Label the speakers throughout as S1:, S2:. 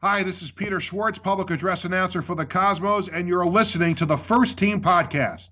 S1: Hi, this is Peter Schwartz, public address announcer for the Cosmos, and you're listening to the First Team Podcast.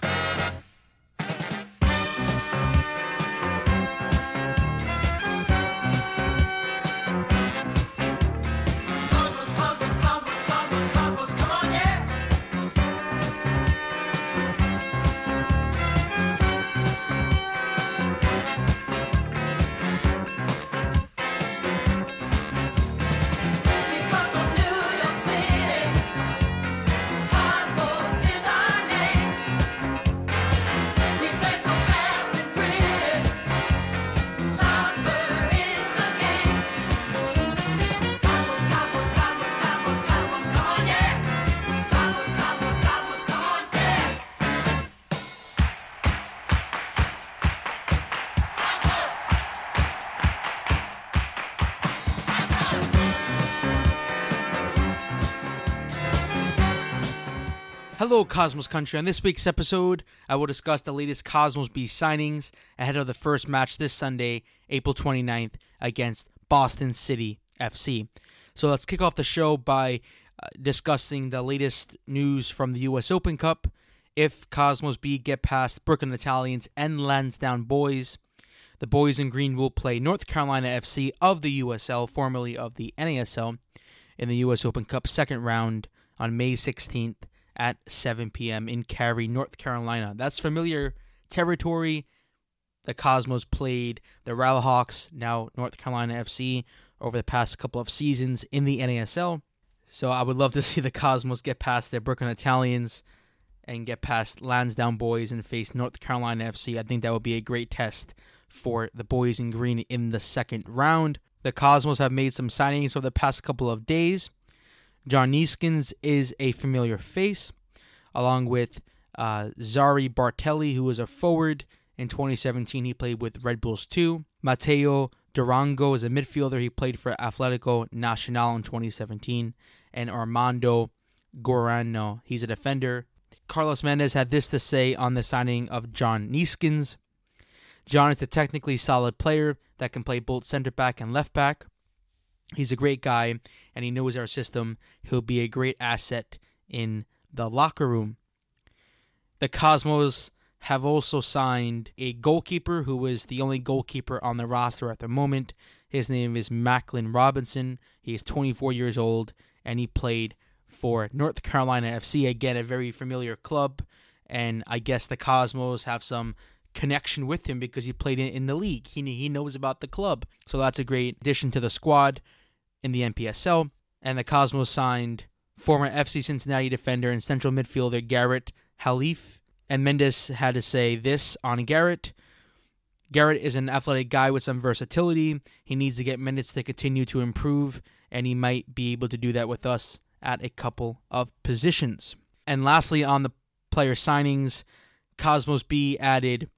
S2: Hello, Cosmos Country. On this week's episode, I will discuss the latest Cosmos B signings ahead of the first match this Sunday, April 29th, against Boston City FC. So let's kick off the show by uh, discussing the latest news from the U.S. Open Cup. If Cosmos B get past Brooklyn Italians and Lansdowne Bhoys, the Boys in Green will play North Carolina FC of the USL, formerly of the NASL, in the U.S. Open Cup second round on May 16th at 7 p.m. in Cary, North Carolina. That's familiar territory. The Cosmos played the RailHawks, now North Carolina FC, over the past couple of seasons in the NASL. So I would love to see the Cosmos get past their Brooklyn Italians and get past Lansdowne Bhoys and face North Carolina FC. I think that would be a great test for the Boys in Green in the second round. The Cosmos have made some signings over the past couple of days. John Neeskens is a familiar face, along with uh, Zari Bartelli, who was a forward in 2017. He played with Red Bulls 2. Mateo Durango is a midfielder. He played for Atletico Nacional in 2017. And Armando Gorano, he's a defender. Carlos Mendes had this to say on the signing of John Neeskens. John is a technically solid player that can play both center back and left back. He's a great guy and he knows our system. He'll be a great asset in the locker room. The Cosmos have also signed a goalkeeper who is the only goalkeeper on the roster at the moment. His name is Macklin Robinson. He is 24 years old and he played for North Carolina FC. Again, a very familiar club. And I guess the Cosmos have some connection with him because he played in, the league. He, he knows about the club. So that's a great addition to the squad in the NPSL. And the Cosmos signed former FC Cincinnati defender and central midfielder Garrett Halfhill. And Mendes had to say this on Garrett. Garrett is an athletic guy with some versatility. He needs to get minutes to continue to improve, and he might be able to do that with us at a couple of positions. And lastly, on the player signings, Cosmos B added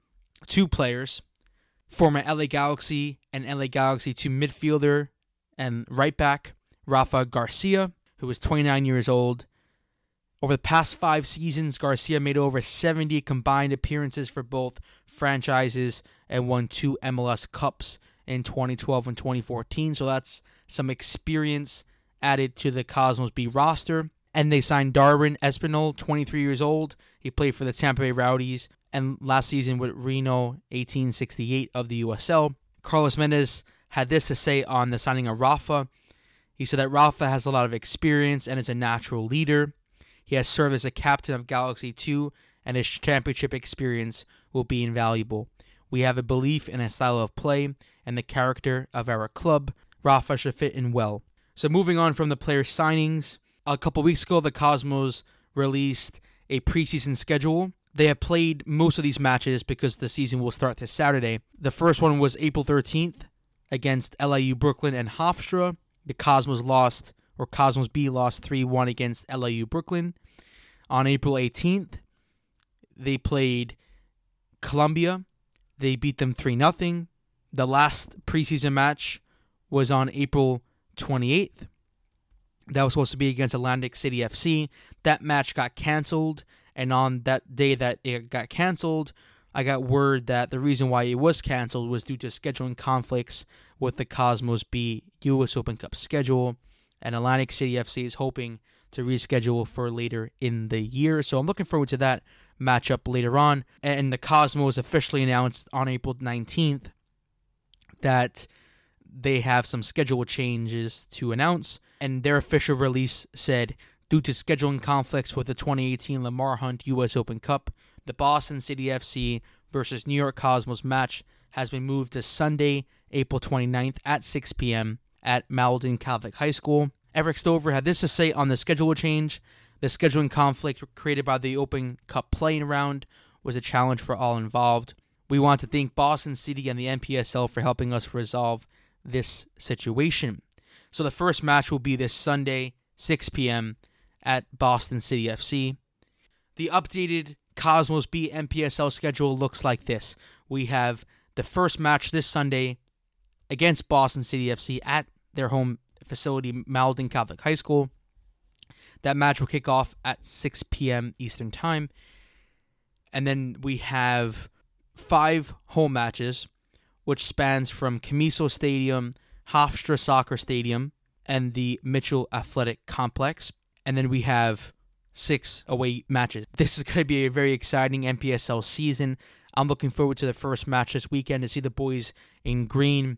S2: two players former LA Galaxy and LA Galaxy 2 midfielder and right back, Rafa Garcia, who is 29 years old. Over the past five seasons, Garcia made over 70 combined appearances for both franchises and won two MLS Cups in 2012 and 2014. So that's some experience added to the Cosmos B roster. And they signed Darwin Espinal, 23 years old. He played for the Tampa Bay Rowdies and last season with Reno 1868 of the USL. Carlos Mendes had this to say on the signing of Rafa. He said that Rafa has a lot of experience and is a natural leader. He has served as a captain of Galaxy 2, and his championship experience will be invaluable. We have a belief in a style of play and the character of our club. Rafa should fit in well. So, moving on from the player signings, a couple weeks ago, the Cosmos released a preseason schedule. They have played most of these matches because the season will start this Saturday. The first one was April 13th against LIU Brooklyn and Hofstra. The Cosmos lost, or Cosmos B lost 3 1 against LIU Brooklyn. On April 18th, they played Columbia. They beat them 3 0. The last preseason match was on April 28th. That was supposed to be against Atlantic City FC. That match got canceled, and on that day that it got canceled, I got word that the reason why it was canceled was due to scheduling conflicts with the Cosmos B US Open Cup schedule. and Atlantic City FC is hoping to reschedule for later in the year. So I'm looking forward to that matchup later on. And the Cosmos officially announced on April 19th that they have some schedule changes to announce. And their official release said due to scheduling conflicts with the 2018 Lamar Hunt U.S. Open Cup, the Boston City FC versus New York Cosmos match has been moved to Sunday, April 29th at 6 p.m. at Malden Catholic High School. Eric Stover had this to say on the schedule change. The scheduling conflict created by the Open Cup playing round was a challenge for all involved. We want to thank Boston City and the NPSL for helping us resolve this situation. So the first match will be this Sunday, 6 p.m. at Boston City FC. The updated Cosmos B NPSL schedule looks like this. We have the first match this Sunday against Boston City FC at their home facility, Malden Catholic High School. That match will kick off at 6 p.m. Eastern Time. And then we have five home matches, which spans from Commisso Stadium, Hofstra Soccer Stadium, and the Mitchel Athletic Complex. And then we have six oh, away matches. This is going to be a very exciting NPSL season. I'm looking forward to the first match this weekend to see the boys in green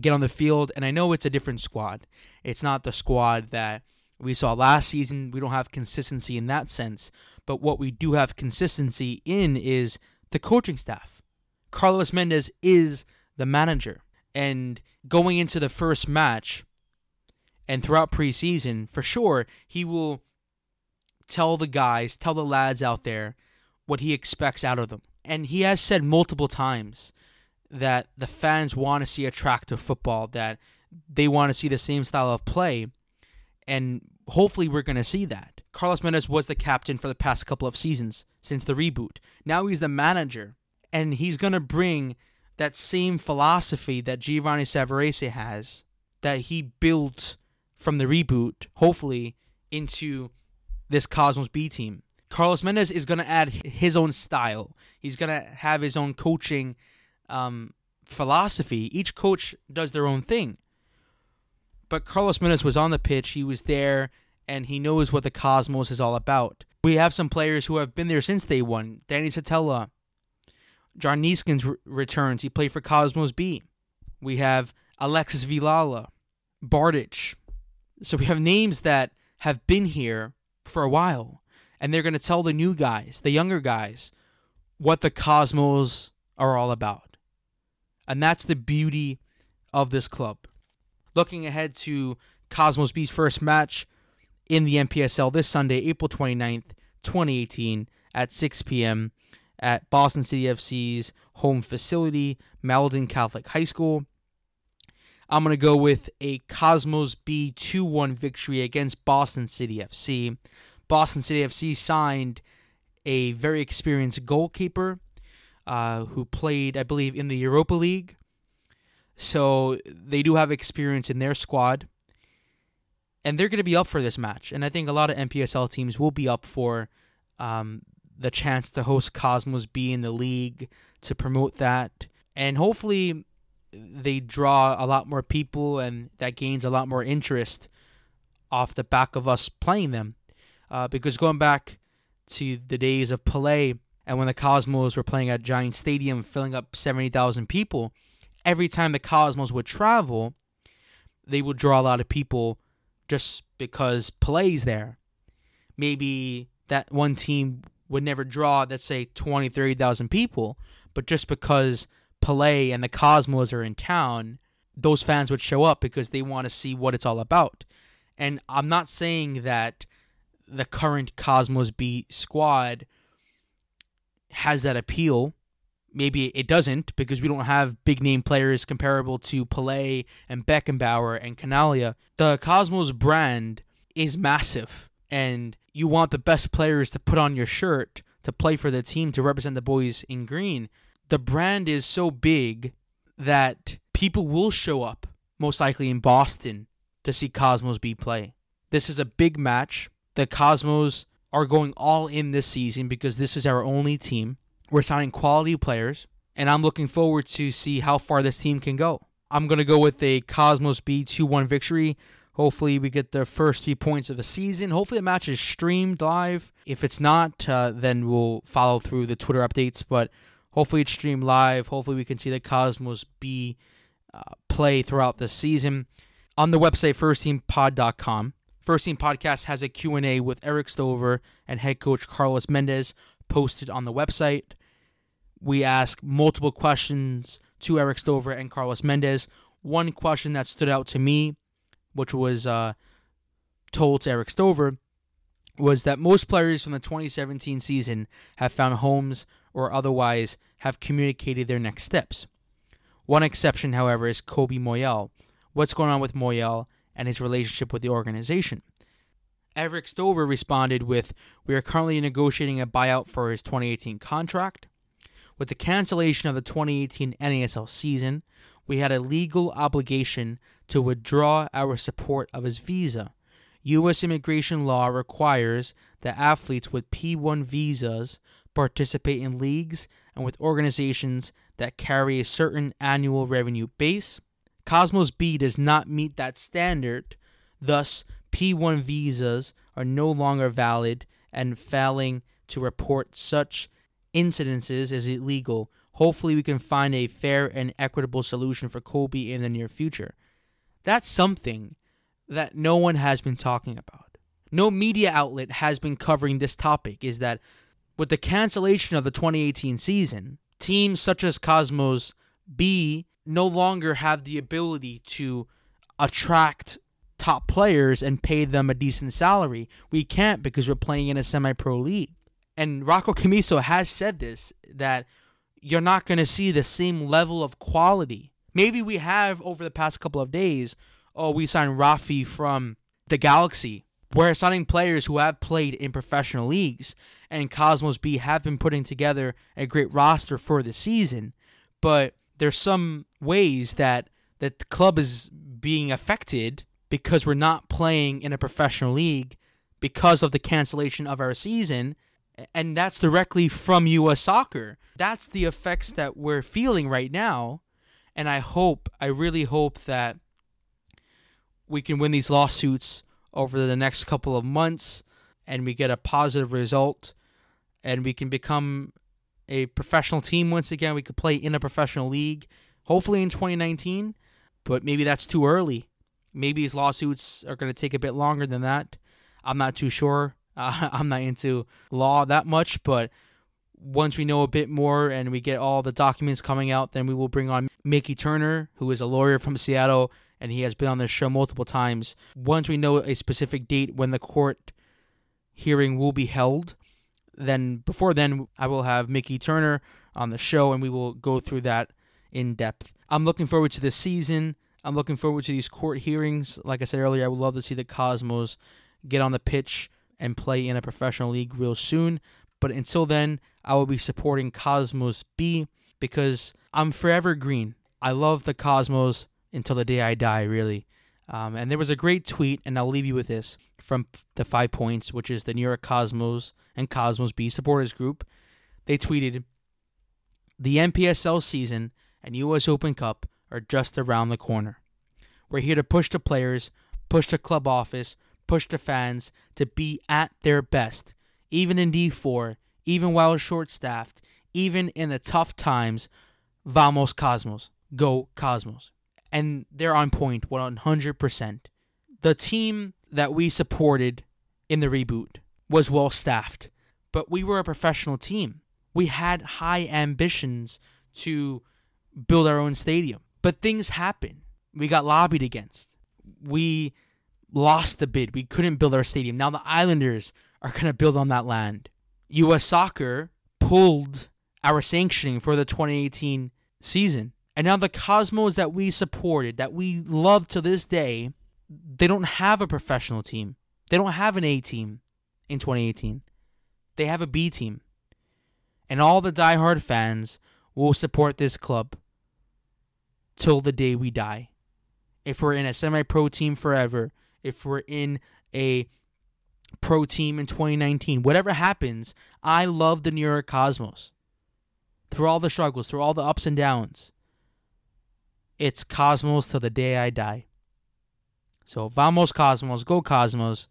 S2: get on the field. And I know it's a different squad. It's not the squad that we saw last season. We don't have consistency in that sense. But what we do have consistency in is the coaching staff. Carlos Mendes is the manager. And going into the first match and throughout preseason, for sure, he will tell the guys, tell the lads out there what he expects out of them. And he has said multiple times that the fans want to see attractive football, that they want to see the same style of play. And hopefully, we're going to see that. Carlos Mendes was the captain for the past couple of seasons since the reboot. Now he's the manager, and he's going to bring that same philosophy that Giovanni Savarese has, that he built from the reboot, hopefully, into this Cosmos B team. Carlos Mendes is going to add his own style. He's going to have his own coaching um, philosophy. Each coach does their own thing. But Carlos Mendes was on the pitch. He was there, and he knows what the Cosmos is all about. We have some players who have been there since day one. Danny Szetela, John Neeskens re- returns. He played for Cosmos B. We have Alexis Velela, Bardich. So we have names that have been here for a while, and they're going to tell the new guys, the younger guys, what the Cosmos are all about. And that's the beauty of this club. Looking ahead to Cosmos B's first match in the NPSL this Sunday, April 29th, 2018, at 6 p.m. at Boston City FC's home facility, Malden Catholic High School. I'm going to go with a Cosmos B 2 1 victory against Boston City FC. Boston City FC signed a very experienced goalkeeper uh, who played, I believe, in the Europa League. So they do have experience in their squad. And they're going to be up for this match. And I think a lot of NPSL teams will be up for um, the chance to host Cosmos B in the league to promote that. And hopefully they draw a lot more people and that gains a lot more interest off the back of us playing them. Uh, because going back to the days of Pelé and when the Cosmos were playing at Giant Stadium, filling up 70,000 people, every time the Cosmos would travel, they would draw a lot of people just because Pelé's there. Maybe that one team would never draw, let's say, 20, 30,000 people, but just because Pelé and the Cosmos are in town, those fans would show up because they want to see what it's all about. And I'm not saying that the current Cosmos B squad has that appeal. Maybe it doesn't because we don't have big name players comparable to Pelé and Beckenbauer and Chinaglia. The Cosmos brand is massive, and you want the best players to put on your shirt to play for the team to represent the boys in green. The brand is so big that people will show up, most likely in Boston, to see Cosmos B play. This is a big match. The Cosmos are going all in this season because this is our only team. We're signing quality players, and I'm looking forward to see how far this team can go. I'm going to go with a Cosmos B 2 1 victory Hopefully, we get the first three points of the season. Hopefully, the match is streamed live. If it's not, uh, then we'll follow through the Twitter updates. But hopefully, it's streamed live. Hopefully, we can see the Cosmos be uh, play throughout the season. On the website, firstteampod.com, First Team Podcast has a Q&A with Eric Stover and head coach Carlos Mendes posted on the website. We ask multiple questions to Eric Stover and Carlos Mendes. One question that stood out to me which was uh, told to Eric Stover, was that most players from the 2017 season have found homes or otherwise have communicated their next steps. One exception, however, is Kobe Moyel. What's going on with Moyel and his relationship with the organization? Eric Stover responded with, We are currently negotiating a buyout for his 2018 contract. With the cancellation of the 2018 NASL season, we had a legal obligation to withdraw our support of his visa. U.S. immigration law requires that athletes with P1 visas participate in leagues and with organizations that carry a certain annual revenue base. Cosmos B does not meet that standard, thus, P1 visas are no longer valid, and failing to report such incidences is illegal. Hopefully, we can find a fair and equitable solution for Kobe in the near future. That's something that no one has been talking about. No media outlet has been covering this topic is that with the cancellation of the 2018 season, teams such as Cosmos B no longer have the ability to attract top players and pay them a decent salary. We can't because we're playing in a semi pro league. And Rocco Commisso has said this that you're not going to see the same level of quality. Maybe we have over the past couple of days. Oh, we signed Rafi from the Galaxy. We're signing players who have played in professional leagues, and Cosmos B have been putting together a great roster for the season. But there's some ways that that the club is being affected because we're not playing in a professional league because of the cancellation of our season and that's directly from US soccer. That's the effects that we're feeling right now. And I hope, I really hope that we can win these lawsuits over the next couple of months and we get a positive result and we can become a professional team once again. We could play in a professional league, hopefully in 2019, but maybe that's too early. Maybe these lawsuits are going to take a bit longer than that. I'm not too sure. Uh, I'm not into law that much, but once we know a bit more and we get all the documents coming out, then we will bring on Mickey Turner, who is a lawyer from Seattle, and he has been on this show multiple times. Once we know a specific date when the court hearing will be held, then before then, I will have Mickey Turner on the show, and we will go through that in depth. I'm looking forward to this season. I'm looking forward to these court hearings. Like I said earlier, I would love to see the Cosmos get on the pitch and play in a professional league real soon. But until then, I will be supporting Cosmos B because I'm forever green. I love the Cosmos until the day I die, really. Um, and there was a great tweet, and I'll leave you with this from the Five Points, which is the New York Cosmos and Cosmos B supporters group. They tweeted, The NPSL season and U.S. Open Cup are just around the corner. We're here to push the players, push the club office, push the fans to be at their best, even in D4, even while short staffed, even in the tough times. Vamos Cosmos. Go Cosmos. And they're on point 100%. The team that we supported in the reboot was well staffed, but we were a professional team. We had high ambitions to build our own stadium. But things happen. We got lobbied against. We lost the bid. We couldn't build our stadium. Now the Islanders are going to build on that land. US Soccer pulled our sanctioning for the 2018 season. And now the Cosmos that we supported, that we love to this day, they don't have a professional team. They don't have an A team in 2018. They have a B team. And all the diehard fans will support this club till the day we die. If we're in a semi pro team forever, if we're in a pro team in 2019, whatever happens, I love the New York Cosmos. Through all the struggles, through all the ups and downs, it's Cosmos till the day I die. So vamos Cosmos, go Cosmos.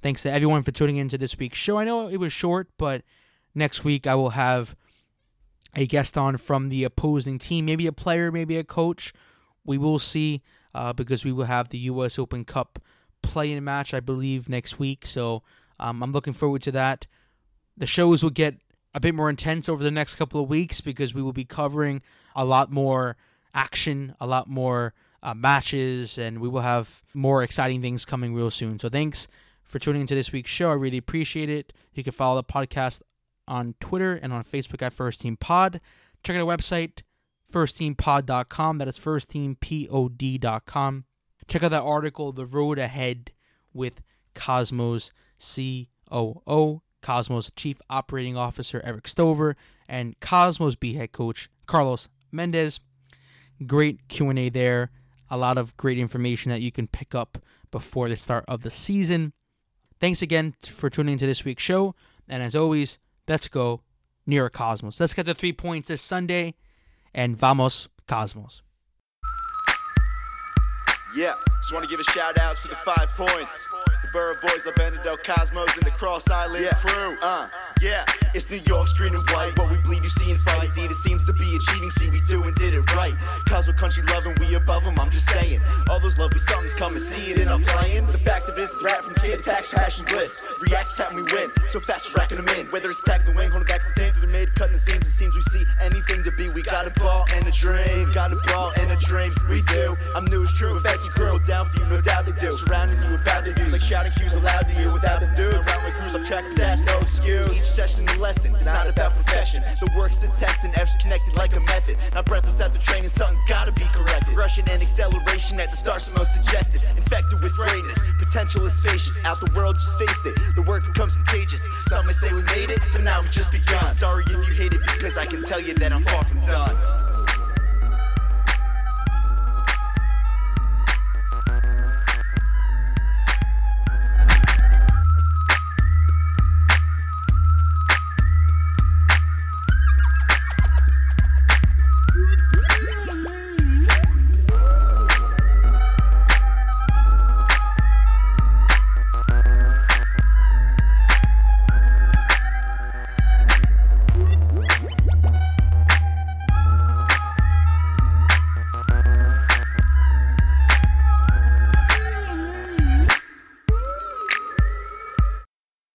S2: Thanks to everyone for tuning into this week's show. I know it was short, but next week I will have a guest on from the opposing team, maybe a player, maybe a coach. We will see uh, because we will have the U.S. Open Cup play-in match, I believe, next week. So um, I'm looking forward to that. The shows will get a bit more intense over the next couple of weeks because we will be covering a lot more action, a lot more uh, matches, and we will have more exciting things coming real soon. So thanks for tuning into this week's show. I really appreciate it. You can follow the podcast on Twitter and on Facebook at First Team Pod. Check out our website, firstteampod.com. That is firstteampod.com. Check out that article, The Road Ahead with Cosmos COO, Cosmos Chief Operating Officer Eric Stover, and Cosmos B head coach Carlos Mendes. Great Q&A there. A lot of great information that you can pick up before the start of the season. Thanks again for tuning into this week's show. And as always, let's go New York Cosmos. Let's get the three points this Sunday. And vamos, Cosmos.
S3: Yeah, just want to give a shout out to the five points. The Borough Boys, La Benedel Cosmos, and the Cross Island
S4: Yeah.
S3: crew. Uh, yeah, it's New York, street and white. What we bleed, you see and fight. Indeed, it seems to be achieving. See, we do and did it right. Cosmo country loving, we above them, I'm just saying. All those lovely somethings come and see it in our playing. The fact of it is, brat from skid attacks, passion, bliss. Reacts time we win, so fast racking them in. Whether it's tagging the wing, holding back the team through the mid, cutting the seams, it seems we see anything to be. We got a ball and a dream, got a ball and a dream. We do. I'm new, it's true. Your crew, down for you, no doubt they do. Surrounding you with bad views, like shouting cues aloud to you without them dudes. Around my crews, I'm track, but that's no excuse. Each session a lesson, it's not about perfection. The work's the test and F's connected like a method. Not breathless after training, something's gotta be corrected. Rushing and acceleration at the start's most suggested. Infected with greatness, potential is spacious. Out the world, just face it. The work becomes contagious. Some may say we made it, but now we've just begun. Sorry if you hate it because I can tell you that I'm far from done.